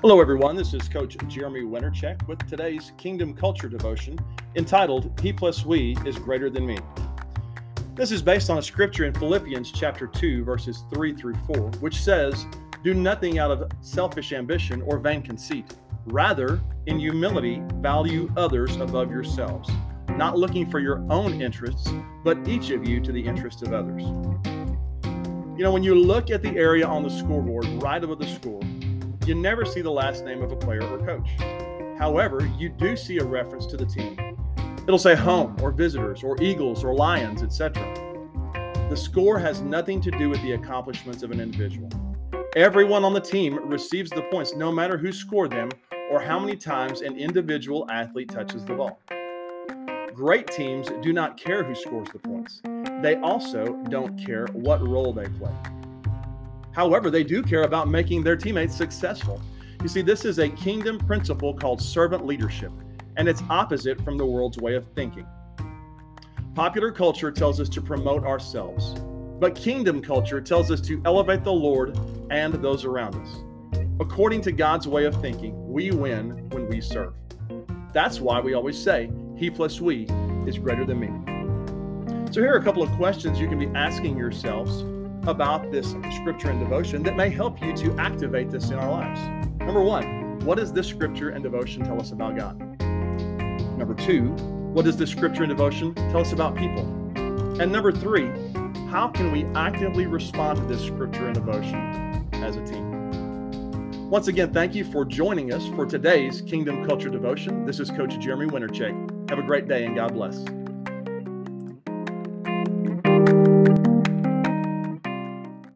Hello, everyone. This is Coach Jeremy Wintercheck with today's Kingdom Culture devotion entitled He plus We is Greater Than Me. This is based on a scripture in Philippians chapter 2, verses 3 through 4, which says, Do nothing out of selfish ambition or vain conceit. Rather, in humility, value others above yourselves, not looking for your own interests, but each of you to the interest of others. You know, when you look at the area on the scoreboard right above the score, you never see the last name of a player or coach. However, you do see a reference to the team. It'll say home or visitors or Eagles or Lions, etc. The score has nothing to do with the accomplishments of an individual. Everyone on the team receives the points no matter who scored them or how many times an individual athlete touches the ball. Great teams do not care who scores the points. They also don't care what role they play. However, they do care about making their teammates successful. You see, this is a kingdom principle called servant leadership, and it's opposite from the world's way of thinking. Popular culture tells us to promote ourselves, but kingdom culture tells us to elevate the Lord and those around us. According to God's way of thinking, we win when we serve. That's why we always say, He plus we is greater than me. So, here are a couple of questions you can be asking yourselves about this scripture and devotion that may help you to activate this in our lives. Number one, what does this scripture and devotion tell us about God? Number two, what does this scripture and devotion tell us about people? And number three, how can we actively respond to this scripture and devotion as a team? Once again, thank you for joining us for today's Kingdom Culture Devotion. This is Coach Jeremy Wintercheck. Have a great day and God bless.